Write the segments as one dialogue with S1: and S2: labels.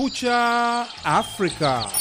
S1: Kumekucha Afrika.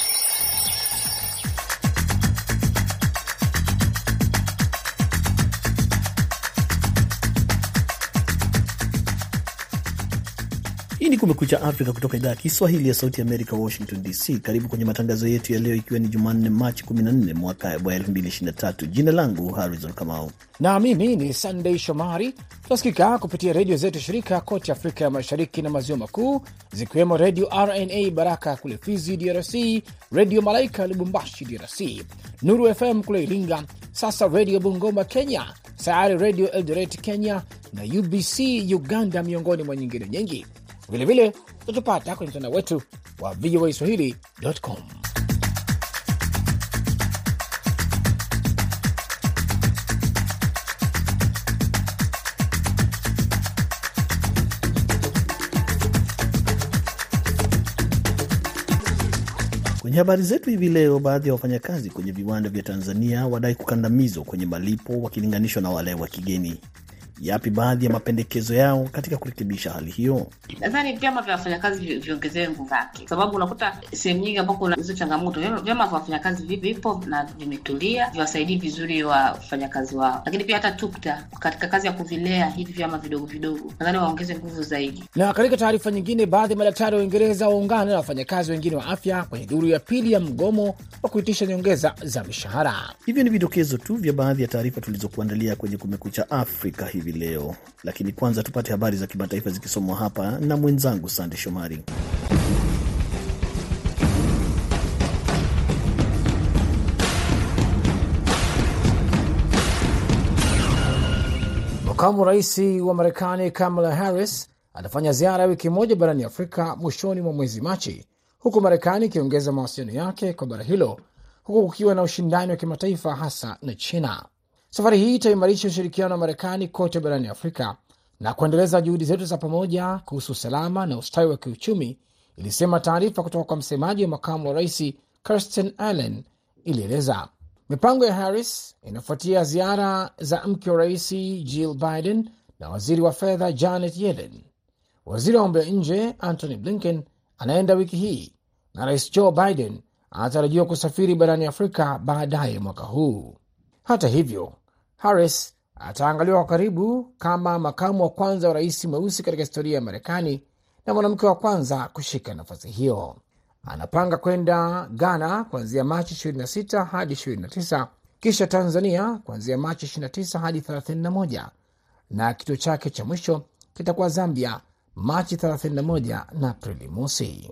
S2: Hii ni Kumekucha Afrika kutoka idhaa ya Kiswahili ya Sauti Amerika, Washington DC. Karibu kwenye matangazo yetu ya leo, ikiwa ni Jumanne Machi 14 mwaka wa 2023. Jina langu Harrison Kamau
S3: na mimi ni Sandei Shomari. Tunasikika kupitia redio zetu shirika kote Afrika ya Mashariki na Maziwa Makuu, zikiwemo Redio RNA Baraka kule Fizi DRC, Redio Malaika Lubumbashi DRC, Nuru FM kule Iringa, sasa Redio Bungoma Kenya, Sayari Redio Eldoret Kenya na UBC Uganda, miongoni mwa nyingine nyingi. Vilevile utatupata kwenye mtandao wetu wa VOA Swahili.com.
S2: Kwenye habari zetu hivi leo, baadhi ya wafanyakazi kwenye viwanda vya Tanzania wadai kukandamizwa kwenye malipo wakilinganishwa na wale wa kigeni. Yapi baadhi ya mapendekezo yao katika kurekebisha hali hiyo?
S4: Nadhani vyama vya wafanyakazi viongezewe nguvu zake, sababu unakuta sehemu nyingi ambako kuna hizo changamoto, vyama vya wafanyakazi vipo na vimetulia, viwasaidii vizuri wafanyakazi wao. Lakini pia hata TUKTA katika kazi ya kuvilea hivi vyama vidogo vidogo, nadhani waongeze nguvu zaidi.
S3: Na katika taarifa nyingine, baadhi ya madaktari wa Uingereza waungana na wafanyakazi wengine wa afya kwenye duru ya pili ya mgomo wa kuitisha nyongeza za mishahara.
S2: Hivyo ni vidokezo tu vya baadhi ya taarifa tulizokuandalia kwenye Kumekucha Afrika hivi leo, lakini kwanza tupate habari za kimataifa zikisomwa hapa na mwenzangu Sande Shomari.
S3: Makamu rais wa Marekani Kamala Harris atafanya ziara ya wiki moja barani Afrika mwishoni mwa mwezi Machi, huku Marekani ikiongeza mawasiliano yake kwa bara hilo, huku kukiwa na ushindani wa kimataifa hasa na China. Safari hii itaimarisha ushirikiano wa Marekani kote barani Afrika na kuendeleza juhudi zetu za pamoja kuhusu usalama na ustawi wa kiuchumi, ilisema taarifa kutoka kwa msemaji wa makamu wa rais Kirsten Allen ilieleza. Mipango ya Harris inafuatia ziara za mke wa rais Jill Biden na waziri wa fedha Janet Yellen. Waziri wa mambo ya nje Antony Blinken anaenda wiki hii na rais Joe Biden anatarajiwa kusafiri barani Afrika baadaye mwaka huu. Hata hivyo, Harris ataangaliwa kwa karibu kama makamu wa kwanza wa rais mweusi katika historia ya Marekani na mwanamke wa kwanza kushika nafasi hiyo. Anapanga kwenda Ghana kuanzia Machi 26 hadi 29, kisha Tanzania kuanzia Machi 29 hadi 31, na kituo chake cha mwisho kitakuwa Zambia Machi 31 na Aprili mosi.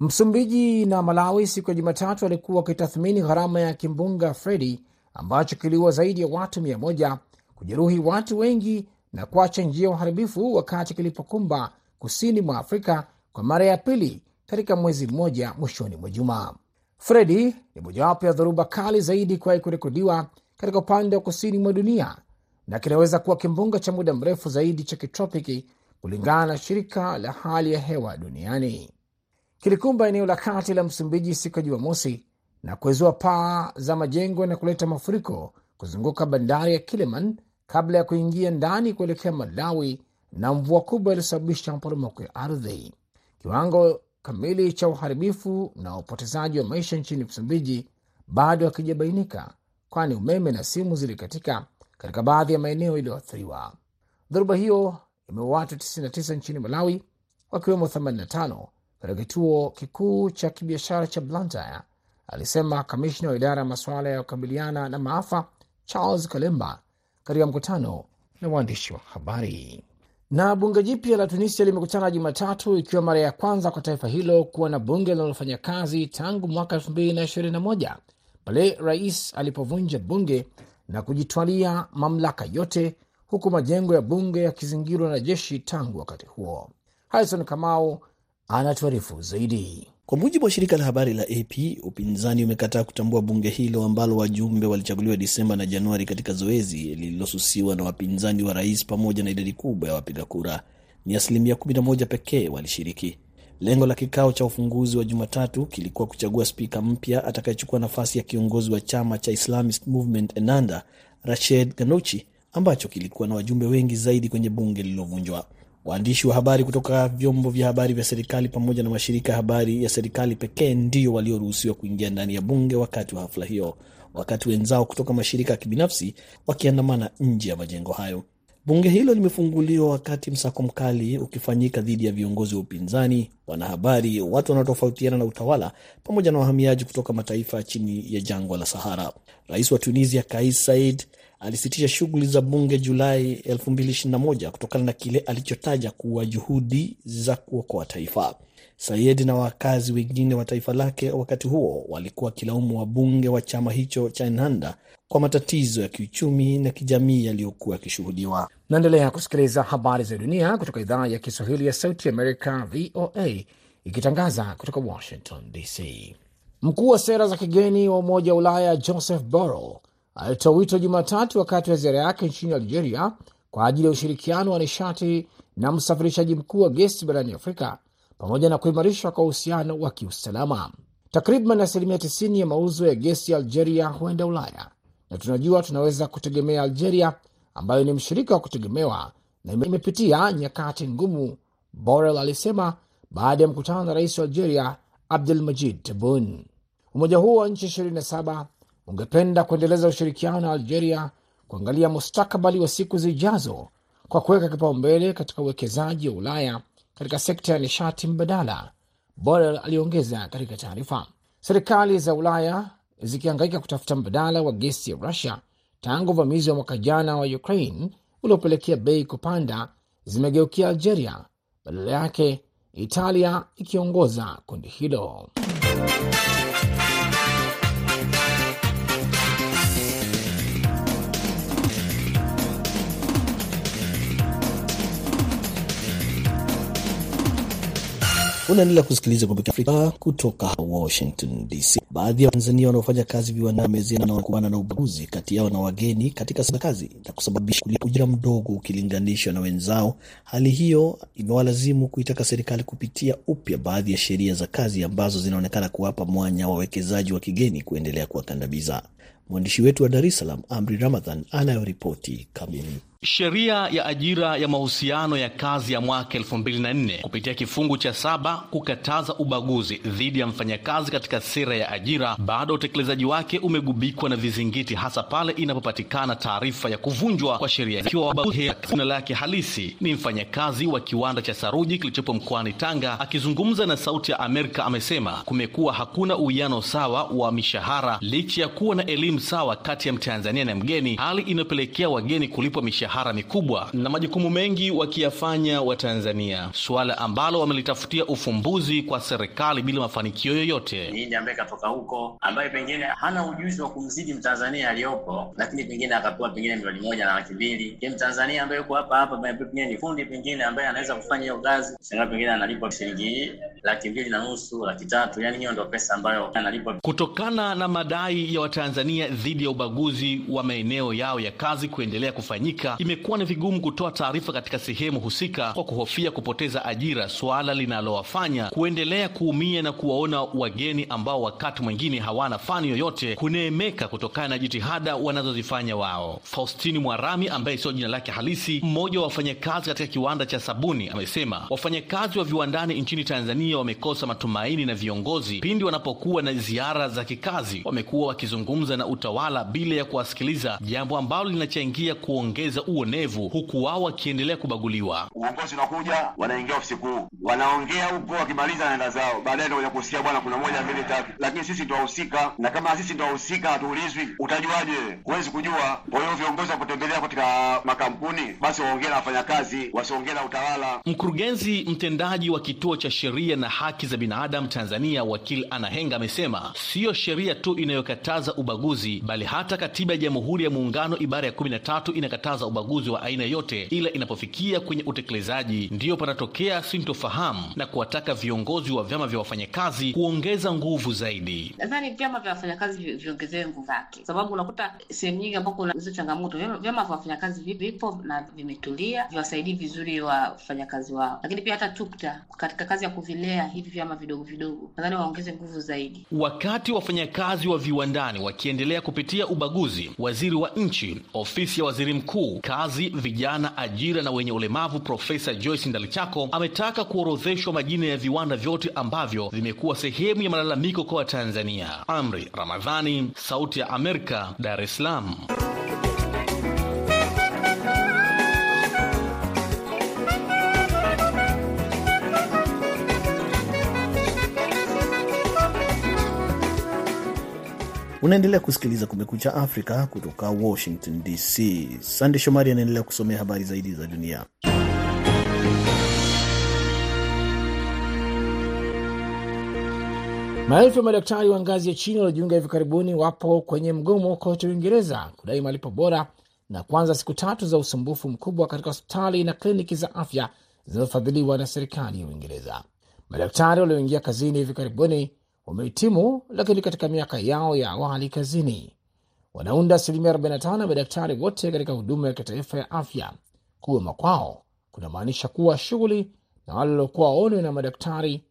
S3: Msumbiji na Malawi siku ya Jumatatu walikuwa wakitathmini gharama ya kimbunga Fredi ambacho kiliua zaidi ya watu mia moja, kujeruhi watu wengi na kuacha njia uharibifu wakati kilipokumba kusini mwa Afrika kwa mara ya pili katika mwezi mmoja mwishoni mwa juma. Fredi ni mojawapo ya dhoruba kali zaidi kuwahi kurekodiwa katika upande wa kusini mwa dunia na kinaweza kuwa kimbunga cha muda mrefu zaidi cha kitropiki kulingana na shirika la hali ya hewa duniani. Kilikumba eneo la kati la Msumbiji siku ya Jumamosi na kuezua paa za majengo na kuleta mafuriko kuzunguka bandari ya Kiliman kabla ya kuingia ndani kuelekea Malawi na mvua kubwa iliyosababisha maporomoko ya ardhi. Kiwango kamili cha uharibifu na upotezaji wa maisha nchini Msumbiji bado hakijabainika, kwani umeme na simu zilikatika katika baadhi ya maeneo yaliyoathiriwa. Dhoruba hiyo imeua watu 99 nchini Malawi, wakiwemo 85 katika kituo kikuu cha kibiashara cha Blantyre, alisema kamishna wa idara ya masuala ya kukabiliana na maafa Charles Kalemba katika mkutano na waandishi wa habari. Na bunge jipya la Tunisia limekutana Jumatatu, ikiwa mara ya kwanza kwa taifa hilo kuwa na bunge linalofanya kazi tangu mwaka 2021 pale rais alipovunja bunge na kujitwalia mamlaka yote, huku majengo ya bunge yakizingirwa na jeshi tangu wakati huo. Harison Kamau anatuarifu zaidi.
S2: Kwa mujibu wa shirika la habari la AP, upinzani umekataa kutambua bunge hilo ambalo wajumbe walichaguliwa Disemba na Januari katika zoezi lililosusiwa na wapinzani wa rais pamoja na idadi kubwa ya wapiga kura. Ni asilimia 11 pekee walishiriki. Lengo la kikao cha ufunguzi wa Jumatatu kilikuwa kuchagua spika mpya atakayechukua nafasi ya kiongozi wa chama cha Islamist Movement Ennahda, Rashid Ghannouchi, ambacho kilikuwa na wajumbe wengi zaidi kwenye bunge lililovunjwa. Waandishi wa habari kutoka vyombo vya habari vya serikali pamoja na mashirika ya habari ya serikali pekee ndio walioruhusiwa kuingia ndani ya bunge wakati wa hafla hiyo, wakati wenzao kutoka mashirika ya kibinafsi wakiandamana nje ya majengo hayo. Bunge hilo limefunguliwa wakati msako mkali ukifanyika dhidi ya viongozi wa upinzani, wanahabari, watu wanaotofautiana na utawala, pamoja na wahamiaji kutoka mataifa chini ya jangwa la Sahara. Rais wa Tunisia Kais Saied alisitisha shughuli za bunge Julai 2021 kutokana na kile alichotaja kuwa juhudi za kuokoa taifa. Sayed na wakazi wengine wa taifa lake wakati huo walikuwa wakilaumu wabunge wa chama hicho cha Ennahda kwa matatizo ya kiuchumi na kijamii yaliyokuwa yakishuhudiwa.
S3: Naendelea kusikiliza habari za dunia kutoka idhaa ya Kiswahili ya Sauti Amerika, VOA, ikitangaza kutoka Washington DC. Mkuu wa sera za kigeni wa Umoja wa Ulaya Joseph Borrell alitoa wito Jumatatu wakati wa ziara yake nchini Algeria kwa ajili ya ushirikiano wa nishati na msafirishaji mkuu wa gesi barani Afrika pamoja na kuimarishwa kwa uhusiano wa kiusalama. Takriban asilimia 90 ya mauzo ya gesi ya Algeria huenda Ulaya, na tunajua tunaweza kutegemea Algeria ambayo ni mshirika wa kutegemewa na imepitia nyakati ngumu, Borrell alisema baada ya mkutano na rais wa Algeria Abdul Majid Tebboune. Umoja huo wa nchi 27 ungependa kuendeleza ushirikiano na Algeria kuangalia mustakabali wa siku zijazo kwa kuweka kipaumbele katika uwekezaji wa Ulaya katika sekta ya nishati mbadala, Borel aliongeza katika taarifa. Serikali za Ulaya zikihangaika kutafuta mbadala wa gesi ya Rusia tangu uvamizi wa mwaka jana wa Ukraine uliopelekea bei kupanda, zimegeukia Algeria, badala yake Italia ikiongoza kundi hilo.
S2: Unaendelea kusikiliza Afrika kutoka Washington DC. Baadhi ya Watanzania wanaofanya kazi viwandani wamezia na wanakumbana na ubaguzi kati yao na wageni katika kazi na kusababisha ujira mdogo ukilinganishwa na wenzao. Hali hiyo imewalazimu kuitaka serikali kupitia upya baadhi ya sheria za kazi ambazo zinaonekana kuwapa mwanya wawekezaji wa kigeni kuendelea kuwakandamiza. Mwandishi wetu wa Dar es Salaam, Amri Ramadhan, anayoripoti kamili.
S5: Sheria ya ajira ya mahusiano ya kazi ya mwaka 2004 kupitia kifungu cha saba kukataza ubaguzi dhidi ya mfanyakazi katika sera ya ajira, bado utekelezaji wake umegubikwa na vizingiti, hasa pale inapopatikana taarifa ya kuvunjwa kwa sheria ikiwa jina lake halisi ni mfanyakazi wa kiwanda cha saruji kilichopo mkoani Tanga. Akizungumza na Sauti ya Amerika, amesema kumekuwa hakuna uwiano sawa wa mishahara licha ya kuwa na elimu sawa kati ya Mtanzania na mgeni, hali inayopelekea wageni kulipwa mishahara mishahara mikubwa na majukumu mengi wakiyafanya Watanzania, suala ambalo wamelitafutia ufumbuzi kwa serikali bila mafanikio yoyote.
S6: Mhindi ambaye katoka huko, ambaye pengine hana ujuzi wa kumzidi Mtanzania aliyopo, lakini pengine akapewa pengine milioni moja na laki mbili. Mtanzania ambaye yuko hapa hapa, pengine ni fundi pengine ambaye anaweza kufanya hiyo kazi, shangaa pengine analipwa shilingi laki mbili na nusu, laki tatu. Yani hiyo ndio pesa ambayo analipwa.
S5: Kutokana na madai ya Watanzania dhidi ya ubaguzi wa maeneo yao ya kazi kuendelea kufanyika imekuwa ni vigumu kutoa taarifa katika sehemu husika kwa kuhofia kupoteza ajira, suala linalowafanya kuendelea kuumia na kuwaona wageni ambao wakati mwingine hawana fani yoyote kuneemeka kutokana na jitihada wanazozifanya wao. Faustini Mwarami ambaye sio jina lake halisi, mmoja wa wafanyakazi katika kiwanda cha sabuni, amesema wafanyakazi wa viwandani nchini Tanzania wamekosa matumaini na viongozi pindi wanapokuwa na ziara za kikazi. Wamekuwa wakizungumza na utawala bila ya kuwasikiliza, jambo ambalo linachangia kuongeza uonevu huku wao wakiendelea kubaguliwa.
S7: Uongozi unakuja, wanaingia ofisi kuu, wanaongea huko, wakimaliza naenda zao, baadaye ndio kusikia bwana, kuna moja mbili tatu, lakini sisi ndio wahusika, na kama sisi ndio wahusika hatuulizwi, utajuaje? Huwezi kujua. Kwa hiyo viongozi wakutembelea katika makampuni, basi waongee na wafanyakazi, wasiongee na utawala.
S5: Mkurugenzi mtendaji wa kituo cha sheria na haki za binadamu Tanzania, wakili Anahenga, amesema siyo sheria tu inayokataza ubaguzi, bali hata katiba ya Jamhuri ya Muungano ibara ya kumi na tatu inakataza ubaguzi wa aina yote, ila inapofikia kwenye utekelezaji ndiyo panatokea sintofahamu na kuwataka viongozi wa vyama vya wafanyakazi kuongeza nguvu zaidi.
S4: Nadhani vyama vya wafanyakazi viongezewe nguvu zake, sababu unakuta sehemu nyingi ambako kuna hizo changamoto, vyama vya wafanyakazi vipo na vimetulia, viwasaidii vizuri wafanyakazi wao, lakini pia hata TUKTA katika kazi ya kuvilea hivi vyama vidogo vidogo, nadhani waongeze nguvu zaidi.
S5: Wakati wafanyakazi wa viwandani wakiendelea kupitia ubaguzi, waziri wa nchi ofisi ya waziri mkuu, kazi, vijana, ajira na wenye ulemavu, Profesa Joyce Ndalichako ametaka kuorodheshwa majina ya viwanda vyote ambavyo vimekuwa sehemu ya malalamiko kwa Watanzania. Amri Ramadhani, Sauti ya Amerika, Dar es Salaam.
S2: Unaendelea kusikiliza Kumekucha Afrika kutoka Washington DC. Sande Shomari anaendelea kusomea habari zaidi za dunia.
S3: Maelfu ya madaktari wa ngazi ya chini waliojiunga hivi karibuni wapo kwenye mgomo kote Uingereza kudai malipo bora na kuanza siku tatu za usumbufu mkubwa katika hospitali na kliniki za afya zinazofadhiliwa na serikali ya Uingereza. Madaktari walioingia kazini hivi karibuni wamehitimu, lakini katika miaka yao ya awali kazini wanaunda asilimia 45 ya madaktari wote katika huduma ya kitaifa ya afya. Kugoma kwao kunamaanisha kuwa shughuli na wale waliokuwa waonwe na madaktari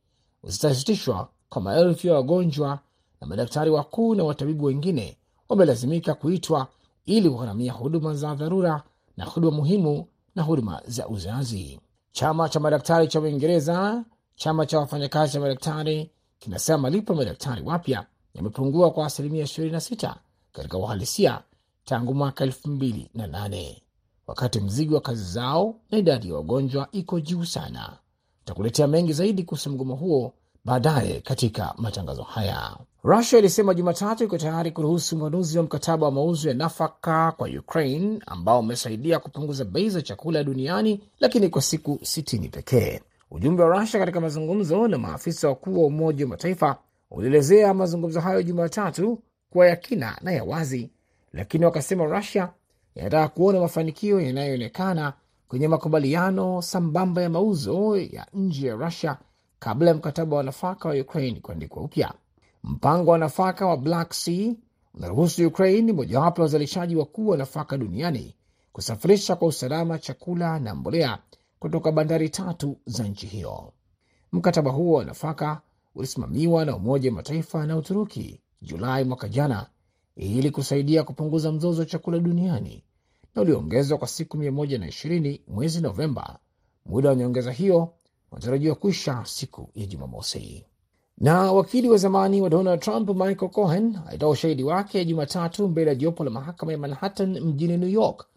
S3: zitasitishwa kwa maelfu ya wagonjwa, na madaktari wakuu na watabibu wengine wamelazimika kuitwa ili kugharamia huduma za dharura na huduma muhimu na huduma za uzazi. Chama cha madaktari cha Uingereza, chama cha wafanyakazi cha madaktari kinasema malipo ya madaktari wapya yamepungua kwa asilimia 26 katika uhalisia tangu mwaka 2008 wakati mzigo wa kazi zao na idadi ya wagonjwa iko juu sana. Takuletea mengi zaidi kuhusu mgomo huo baadaye katika matangazo haya. Rusia ilisema Jumatatu iko tayari kuruhusu umanuzi wa mkataba wa mauzo ya nafaka kwa Ukraine ambao umesaidia kupunguza bei za chakula duniani, lakini kwa siku sitini pekee. Ujumbe wa Rusia katika mazungumzo na maafisa wakuu wa Umoja wa Mataifa ulielezea mazungumzo hayo Jumatatu kuwa ya kina na ya wazi, lakini wakasema Rusia inataka kuona mafanikio yanayoonekana kwenye makubaliano sambamba ya mauzo ya nje ya Rusia kabla ya mkataba wa nafaka wa Ukraine kuandikwa upya. Mpango wa nafaka wa Black Sea unaruhusu Ukraine, mojawapo ya wazalishaji wakuu wa nafaka duniani, kusafirisha kwa usalama chakula na mbolea kutoka bandari tatu za nchi hiyo. Mkataba huo wa nafaka ulisimamiwa na Umoja wa Mataifa na Uturuki Julai mwaka jana ili kusaidia kupunguza mzozo wa chakula duniani na ulioongezwa kwa siku 120 mwezi Novemba. Muda wa nyongeza hiyo unatarajiwa kuisha siku ya Jumamosi. Na wakili wa zamani wa Donald Trump Michael Cohen alitoa ushahidi wake Jumatatu mbele ya jopo la mahakama ya Manhattan mjini New York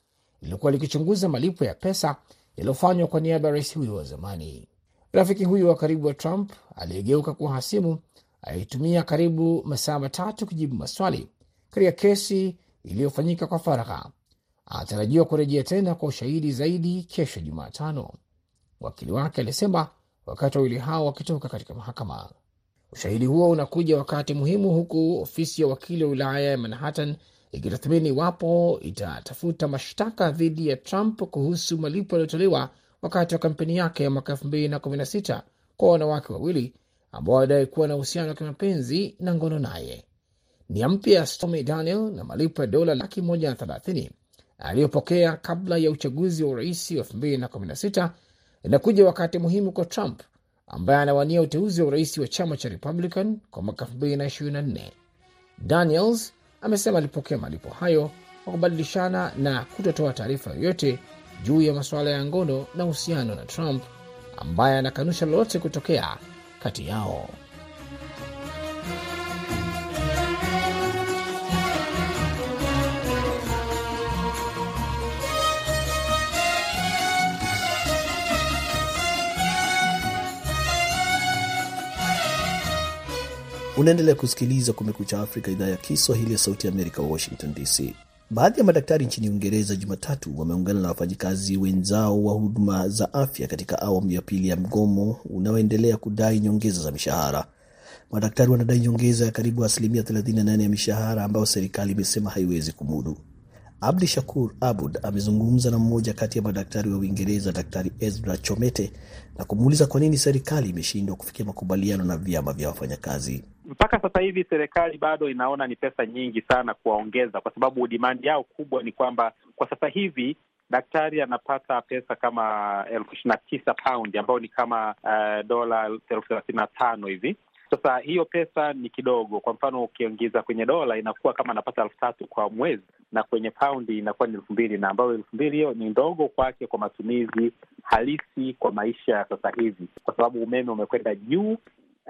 S3: lililokuwa likichunguza malipo ya pesa yaliyofanywa kwa niaba ya rais huyo wa zamani. Rafiki huyo wa karibu wa Trump aliyegeuka kuwa hasimu alitumia karibu masaa matatu kujibu maswali katika kesi iliyofanyika kwa faragha. Anatarajiwa kurejea tena kwa ushahidi zaidi kesho Jumatano, wakili wake alisema wakati wawili hao wakitoka katika mahakama. Ushahidi huo unakuja wakati muhimu, huku ofisi ya wakili wa wilaya ya Manhattan ikitathmini iwapo itatafuta mashtaka dhidi ya Trump kuhusu malipo yaliyotolewa wakati wa kampeni yake ya mwaka 2016 kwa wanawake wawili ambao wanadai kuwa na uhusiano wa kimapenzi na ngono naye. Nia mpya ya Stormy Daniel na malipo ya dola laki moja na thelathini aliyopokea kabla ya uchaguzi wa urais wa 2016 inakuja wakati muhimu kwa Trump ambaye anawania uteuzi wa urais wa chama cha Republican kwa mwaka 2024. Daniels amesema alipokea malipo hayo kwa kubadilishana na kutotoa taarifa yoyote juu ya masuala ya ngono na uhusiano na Trump, ambaye anakanusha lolote kutokea kati yao.
S2: Unaendelea kusikiliza Kumekucha Afrika, idhaa ya Kiswahili ya Sauti Amerika, Washington DC. Baadhi ya madaktari nchini Uingereza Jumatatu wameungana na wafanyikazi wenzao wa huduma za afya katika awamu ya pili ya mgomo unaoendelea kudai nyongeza za mishahara. Madaktari wanadai nyongeza ya karibu asilimia 38 ya mishahara ambayo serikali imesema haiwezi kumudu. Abdi Shakur Abud amezungumza na mmoja kati ya madaktari wa Uingereza, Daktari Ezra Chomete, na kumuuliza kwa nini serikali imeshindwa kufikia makubaliano na vyama vya wafanyakazi.
S8: Mpaka sasa hivi serikali bado inaona ni pesa nyingi sana kuwaongeza, kwa sababu dimandi yao kubwa ni kwamba kwa sasa hivi daktari anapata pesa kama elfu ishirini na tisa paundi ambayo ni kama uh, dola elfu thelathini na tano hivi. Sasa hiyo pesa ni kidogo. Kwa mfano ukiingiza kwenye dola inakuwa kama anapata elfu tatu kwa mwezi, na kwenye paundi inakuwa ni elfu mbili na ambayo elfu mbili hiyo ni ndogo kwake kwa matumizi halisi kwa maisha ya sasa hivi, kwa sababu umeme umekwenda juu.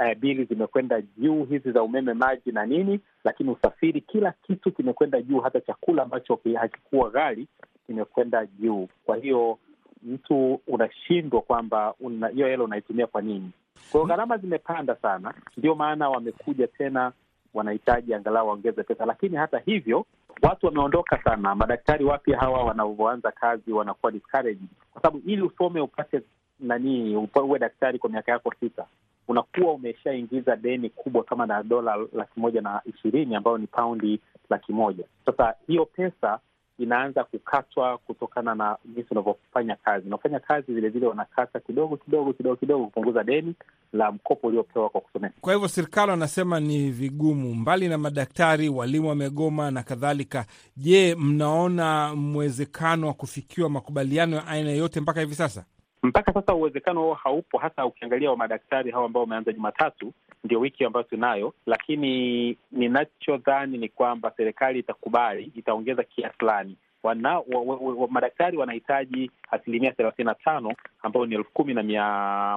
S8: Uh, bili zimekwenda juu hizi za umeme, maji na nini, lakini usafiri, kila kitu kimekwenda juu, hata chakula ambacho hakikuwa ghali kimekwenda juu. Kwa hiyo mtu unashindwa kwamba hiyo hela unaitumia kwa nini? Kwa hiyo gharama zimepanda sana, ndio maana wamekuja tena, wanahitaji angalau waongeze pesa. Lakini hata hivyo watu wameondoka sana. Madaktari wapya hawa wanavyoanza kazi wanakuwa discouraged, kwa sababu ili usome upate nani, uwe daktari kwa miaka yako sita unakuwa umeshaingiza deni kubwa kama na dola laki moja na ishirini ambayo ni paundi laki moja. Sasa hiyo pesa inaanza kukatwa kutokana na jinsi unavyofanya kazi. Unafanya kazi vilevile, wanakata kidogo kidogo kidogo kidogo kupunguza deni la mkopo uliopewa kwa kusomea.
S1: Kwa hivyo serikali wanasema ni vigumu, mbali na madaktari, walimu wamegoma na kadhalika. Je, mnaona mwezekano wa kufikiwa makubaliano ya aina yoyote mpaka hivi sasa?
S8: Mpaka sasa uwezekano huo haupo, hasa ukiangalia wa madaktari hao ambao wameanza Jumatatu, ndio wiki ambayo tunayo. Lakini ninachodhani ni kwamba serikali itakubali, itaongeza kiasi fulani. Wana wa, wa, wa, madaktari wanahitaji asilimia thelathini na tano ambayo ni elfu kumi na mia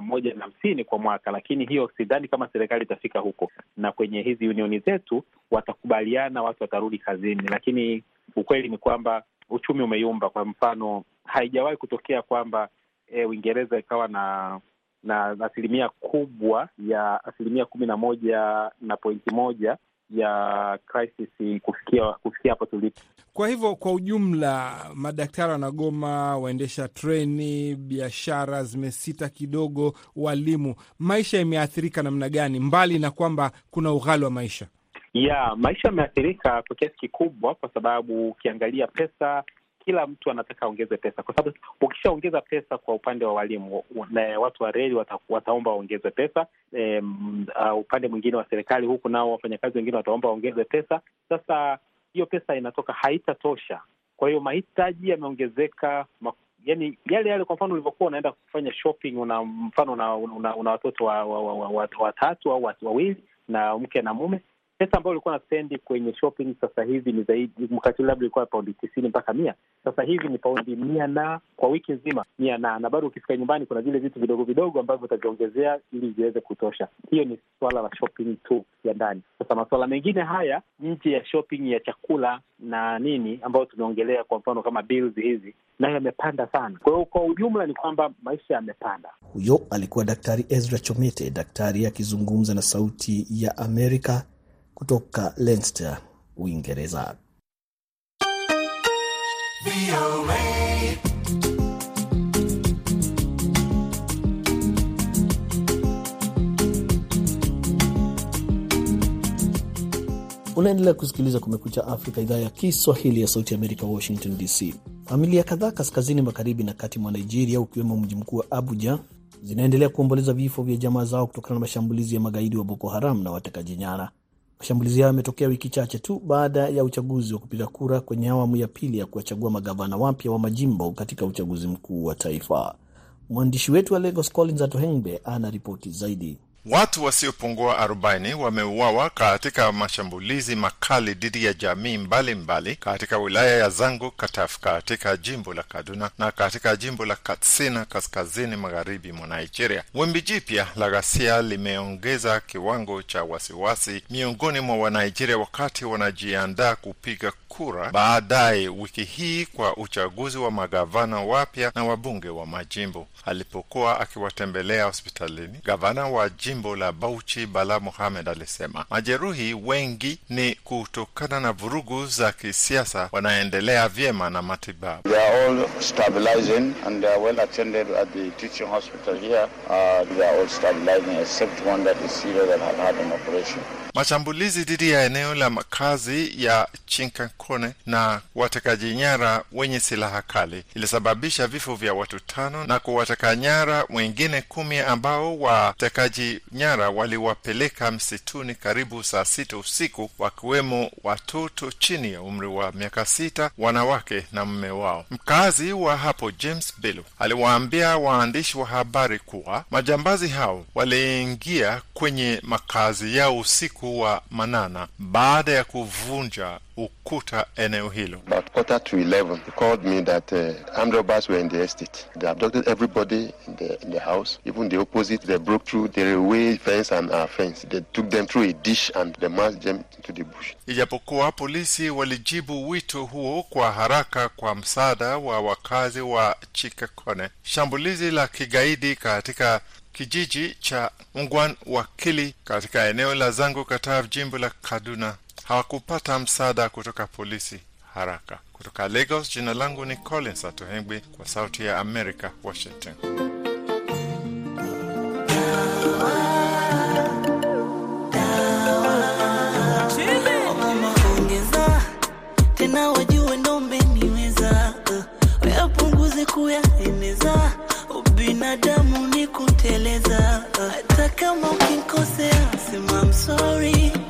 S8: moja na hamsini kwa mwaka, lakini hiyo sidhani kama serikali itafika huko, na kwenye hizi unioni zetu watakubaliana, watu watarudi kazini, lakini ukweli ni kwamba uchumi umeyumba. Kwa mfano, haijawahi kutokea kwamba E, Uingereza ikawa na na asilimia kubwa ya asilimia kumi na moja na pointi moja ya crisis kufikia kufikia hapo tulipo.
S1: Kwa hivyo kwa ujumla, madaktari wanagoma, waendesha treni, biashara zimesita kidogo, walimu, maisha yameathirika namna gani, mbali na kwamba kuna ughali wa maisha?
S8: Ya maisha yameathirika kwa kiasi kikubwa, kwa sababu ukiangalia pesa kila mtu anataka aongeze pesa, kwa sababu ukishaongeza pesa kwa upande wa walimu na watu wa reli wata, wataomba waongeze pesa e, uh, upande mwingine wa serikali huku nao wafanyakazi wengine wataomba waongeze pesa. Sasa hiyo pesa inatoka haitatosha, kwa hiyo mahitaji yameongezeka, yani yale yale. Kwa mfano ulivyokuwa unaenda kufanya shopping, una mfano una, una, una watoto watatu wa, wa, wa, wa, au wawili na mke na mume pesa ambayo ulikuwa na spendi kwenye shopping sasa hivi ni zaidi, mkati labda ilikuwa paundi tisini mpaka mia, sasa hivi ni paundi mia na kwa wiki nzima mia na na bado ukifika nyumbani kuna vile vitu vidogo vidogo ambavyo utaviongezea ili viweze kutosha. Hiyo ni swala la shopping tu ya ndani. Sasa masuala mengine haya nje ya shopping ya chakula na nini ambayo tumeongelea, kwa mfano kama bills hizi, nayo yamepanda sana. Kwa hiyo kwa ujumla ni kwamba maisha yamepanda.
S2: Huyo alikuwa Daktari Ezra Chomete, daktari akizungumza na Sauti ya Amerika kutoka Leinster, Uingereza. Unaendelea kusikiliza Kumekucha Afrika, idhaa ya Kiswahili ya Sauti Amerika, Washington DC. Familia kadhaa kaskazini magharibi na kati mwa Nigeria, ukiwemo mji mkuu wa Abuja, zinaendelea kuomboleza vifo vya jamaa zao kutokana na mashambulizi ya magaidi wa Boko Haram na watekaji nyara. Mashambulizi hayo yametokea wiki chache tu baada ya uchaguzi wa kupiga kura kwenye awamu ya pili ya kuwachagua magavana wapya wa majimbo katika uchaguzi mkuu wa taifa. Mwandishi wetu wa Lagos Collins Atohengbe ana ripoti zaidi.
S9: Watu wasiopungua 40 wameuawa katika mashambulizi makali dhidi ya jamii mbalimbali mbali katika wilaya ya Zango Kataf katika jimbo la Kaduna na katika jimbo la Katsina kaskazini magharibi mwa Nigeria. Wimbi jipya la ghasia limeongeza kiwango cha wasiwasi miongoni mwa Wanigeria wakati wanajiandaa kupiga kura baadaye wiki hii kwa uchaguzi wa magavana wapya na wabunge wa majimbo. Alipokuwa akiwatembelea hospitalini, gavana wa jimbo la Bauchi Bala Mohamed alisema majeruhi wengi ni kutokana na vurugu za kisiasa, wanaendelea vyema na matibabu.
S10: They are all stabilizing and they are well attended at the teaching hospital here. Uh, they are all stabilizing except one that is serious that had had an operation.
S9: Mashambulizi dhidi ya eneo la makazi ya Chinkankone na watekaji nyara wenye silaha kali ilisababisha vifo vya watu tano na kuwateka nyara wengine kumi ambao watekaji nyara waliwapeleka msituni karibu saa sita usiku, wakiwemo watoto chini ya umri wa miaka sita, wanawake na mme wao. Mkazi wa hapo James Bello aliwaambia waandishi wa habari kuwa majambazi hao waliingia kwenye makazi yao usiku wa manana baada ya kuvunja ukuta eneo hilo.
S11: About quarter to 11, he called me that uh, armed robbers were in the estate. They abducted everybody in the, in the house, even the opposite. They broke through the railway fence and our fence. They took them through a dish and they marched them into the bush.
S9: Ijapokuwa polisi walijibu wito huo kwa haraka kwa msaada wa wakazi wa Chikakone, shambulizi la kigaidi katika kijiji cha Ungwan Wakili katika eneo la Zango Katav, jimbo la Kaduna hawakupata msaada kutoka polisi haraka. Kutoka Lagos, jina langu ni Collins Atohengwi kwa Sauti ya America, Washington.
S12: tena wajue I'm sorry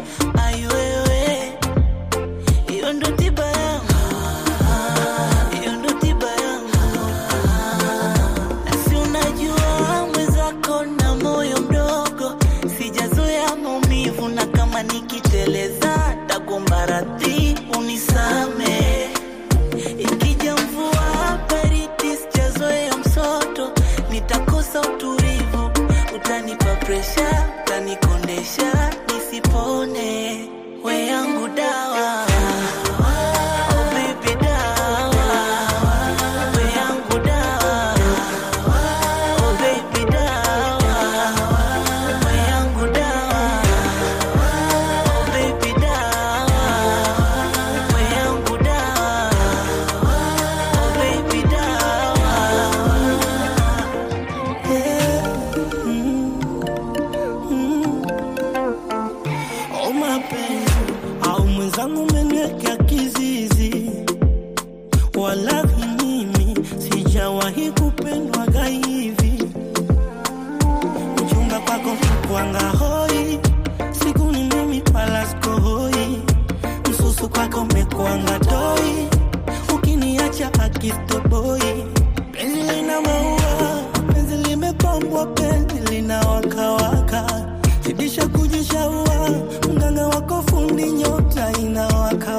S12: ni nyota inawaka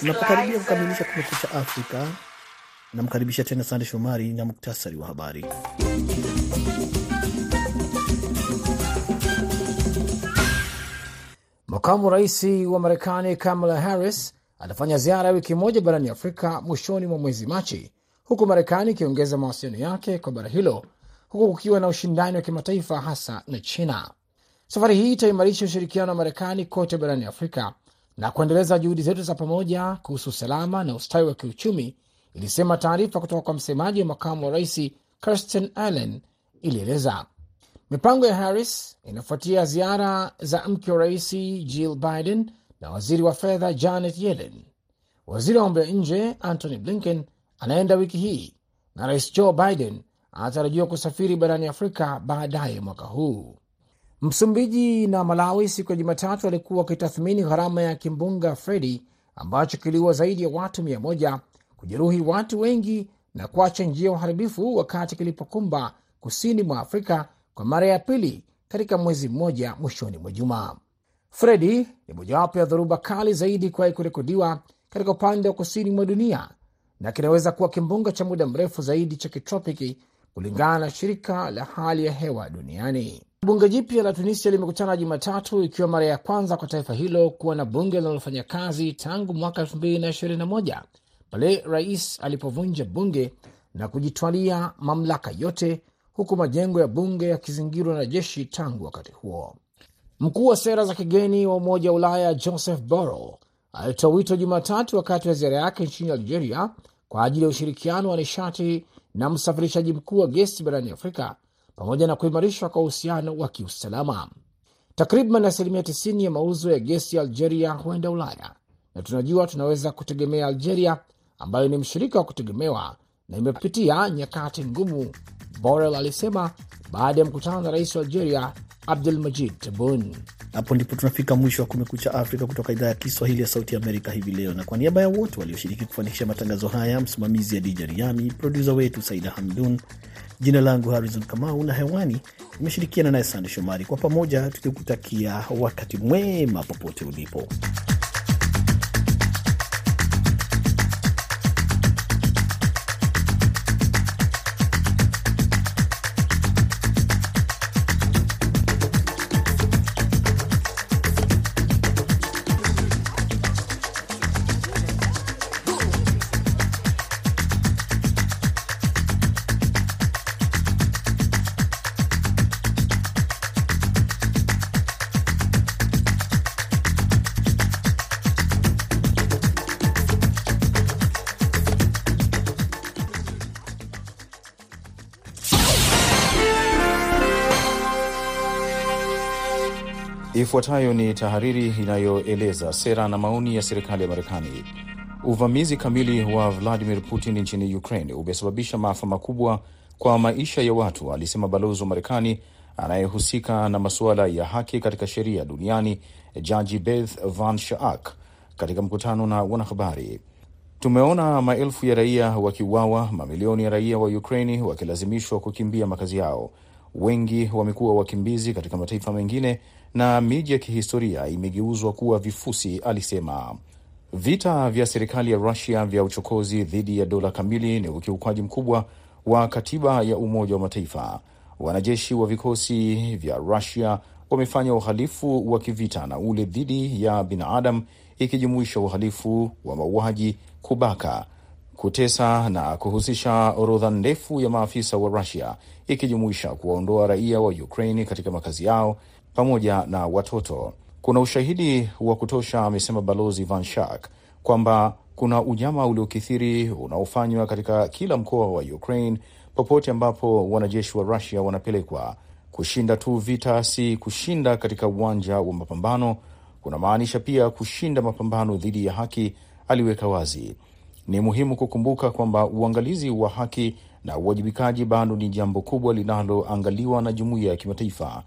S2: Tunapokaribia kukamilisha Kumekucha Afrika, namkaribisha tena Sande Shomari na muktasari wa habari.
S3: Makamu rais wa Marekani Kamala Harris atafanya ziara ya wiki moja barani Afrika mwishoni mwa mwezi Machi, huku Marekani ikiongeza mawasiliano yake kwa bara hilo, huku kukiwa na ushindani wa kimataifa hasa na China. Safari hii itaimarisha ushirikiano wa Marekani kote barani Afrika na kuendeleza juhudi zetu za pamoja kuhusu usalama na ustawi wa kiuchumi, ilisema taarifa kutoka kwa msemaji wa makamu wa rais Kirsten Allen ilieleza. Mipango ya Harris inafuatia ziara za mke wa rais Jill Biden na waziri wa fedha Janet Yellen. Waziri wa mambo ya nje Antony Blinken anaenda wiki hii na rais Joe Biden anatarajiwa kusafiri barani Afrika baadaye mwaka huu. Msumbiji na Malawi siku ya Jumatatu walikuwa wakitathmini gharama ya kimbunga Fredi ambacho kiliua zaidi ya watu mia moja kujeruhi watu wengi na kuacha njia ya uharibifu wakati kilipokumba kusini mwa Afrika kwa mara ya pili katika mwezi mmoja mwishoni mwa juma. Fredi ni mojawapo ya dhoruba kali zaidi kuwahi kurekodiwa katika upande wa kusini mwa dunia na kinaweza kuwa kimbunga cha muda mrefu zaidi cha kitropiki kulingana na shirika la hali ya hewa duniani. Bunge jipya la Tunisia limekutana Jumatatu, ikiwa mara ya kwanza kwa taifa hilo kuwa na bunge linalofanya kazi tangu mwaka 2021 pale rais alipovunja bunge na kujitwalia mamlaka yote, huku majengo ya bunge yakizingirwa na jeshi tangu wakati huo. Mkuu wa sera za kigeni wa Umoja wa Ulaya Joseph Borrell alitoa wito Jumatatu wakati wa ziara yake nchini Algeria kwa ajili ya ushirikiano wa nishati na msafirishaji mkuu wa gesi barani Afrika pamoja na kuimarishwa kwa uhusiano wa kiusalama. Takriban asilimia 90 ya mauzo ya gesi ya Algeria huenda Ulaya, na tunajua tunaweza kutegemea Algeria ambayo ni mshirika wa kutegemewa na imepitia nyakati ngumu, Borrell alisema baada ya mkutano na rais wa Algeria Abdul Majid Tebboune.
S2: Hapo ndipo tunafika mwisho wa Kumekucha Afrika kutoka idhaa ya Kiswahili ya Sauti Amerika hivi leo, na kwa niaba ya wote walioshiriki kufanikisha matangazo haya, msimamizi Adija Riami, produsa wetu Saida Hamdun, jina langu Harrison Kamau na hewani imeshirikiana naye Sande Shomari, kwa pamoja tukikutakia wakati mwema popote ulipo.
S13: Ifuatayo ni tahariri inayoeleza sera na maoni ya serikali ya Marekani. Uvamizi kamili wa Vladimir Putin nchini Ukraine umesababisha maafa makubwa kwa maisha ya watu, alisema balozi wa Marekani anayehusika na masuala ya haki katika sheria duniani Jaji Beth Van Schaak katika mkutano na wanahabari. Tumeona maelfu ya raia wakiuawa, mamilioni ya raia wa Ukraini wakilazimishwa kukimbia makazi yao. Wengi wamekuwa wakimbizi katika mataifa mengine na miji ya kihistoria imegeuzwa kuwa vifusi, alisema. Vita vya serikali ya Rusia vya uchokozi dhidi ya dola kamili ni ukiukaji mkubwa wa katiba ya Umoja wa Mataifa. Wanajeshi wa vikosi vya Rusia wamefanya uhalifu wa kivita na ule dhidi ya binadamu, ikijumuisha uhalifu wa mauaji, kubaka, kutesa na kuhusisha orodha ndefu ya maafisa wa Rusia, ikijumuisha kuwaondoa raia wa Ukraini katika makazi yao pamoja na watoto. Kuna ushahidi wa kutosha, amesema Balozi Van Schaak, kwamba kuna unyama uliokithiri unaofanywa katika kila mkoa wa Ukraine popote ambapo wanajeshi wa Rusia wanapelekwa. Kushinda tu vita si kushinda katika uwanja wa mapambano, kunamaanisha pia kushinda mapambano dhidi ya haki, aliweka wazi. Ni muhimu kukumbuka kwamba uangalizi wa haki na uwajibikaji bado ni jambo kubwa linaloangaliwa na jumuiya ya kimataifa.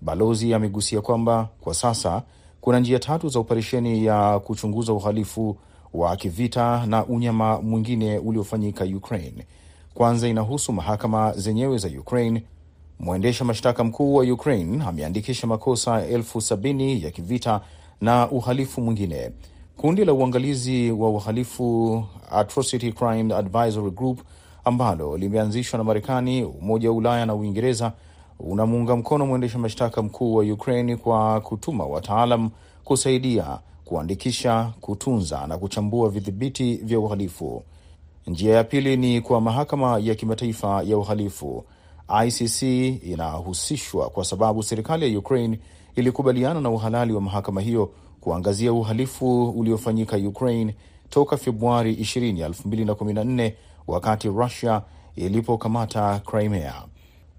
S13: Balozi amegusia kwamba kwa sasa kuna njia tatu za operesheni ya kuchunguza uhalifu wa kivita na unyama mwingine uliofanyika Ukraine. Kwanza inahusu mahakama zenyewe za Ukraine. Mwendesha mashtaka mkuu wa Ukraine ameandikisha makosa elfu sabini ya kivita na uhalifu mwingine. Kundi la uangalizi wa uhalifu Atrocity Crime Advisory Group ambalo limeanzishwa na Marekani, Umoja wa Ulaya na Uingereza unamuunga mkono mwendesha mashtaka mkuu wa Ukraine kwa kutuma wataalam kusaidia kuandikisha, kutunza na kuchambua vidhibiti vya uhalifu. Njia ya pili ni kwa mahakama ya kimataifa ya uhalifu. ICC inahusishwa kwa sababu serikali ya Ukraine ilikubaliana na uhalali wa mahakama hiyo kuangazia uhalifu uliofanyika Ukraine toka Februari 20, 2014 wakati Russia ilipokamata Crimea.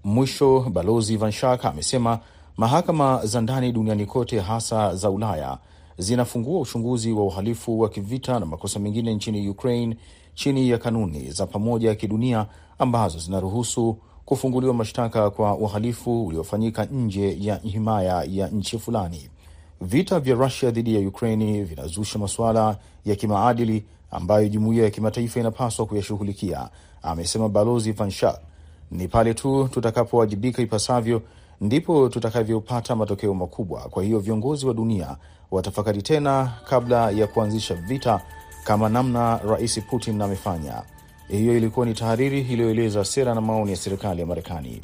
S13: Mwisho, balozi Van Schaak amesema mahakama za ndani duniani kote, hasa za Ulaya, zinafungua uchunguzi wa uhalifu wa kivita na makosa mengine nchini Ukraine chini ya kanuni za pamoja ya kidunia ambazo zinaruhusu kufunguliwa mashtaka kwa uhalifu uliofanyika nje ya himaya ya nchi fulani. Vita vya Rusia dhidi ya Ukraini vinazusha masuala ya kimaadili ambayo jumuiya ya kimataifa inapaswa kuyashughulikia, amesema Balozi Van Schaik. Ni pale tu tutakapowajibika ipasavyo ndipo tutakavyopata matokeo makubwa. Kwa hiyo viongozi wa dunia watafakari tena kabla ya kuanzisha vita kama namna Rais Putin amefanya. Hiyo ilikuwa ni tahariri iliyoeleza sera na maoni ya serikali ya Marekani.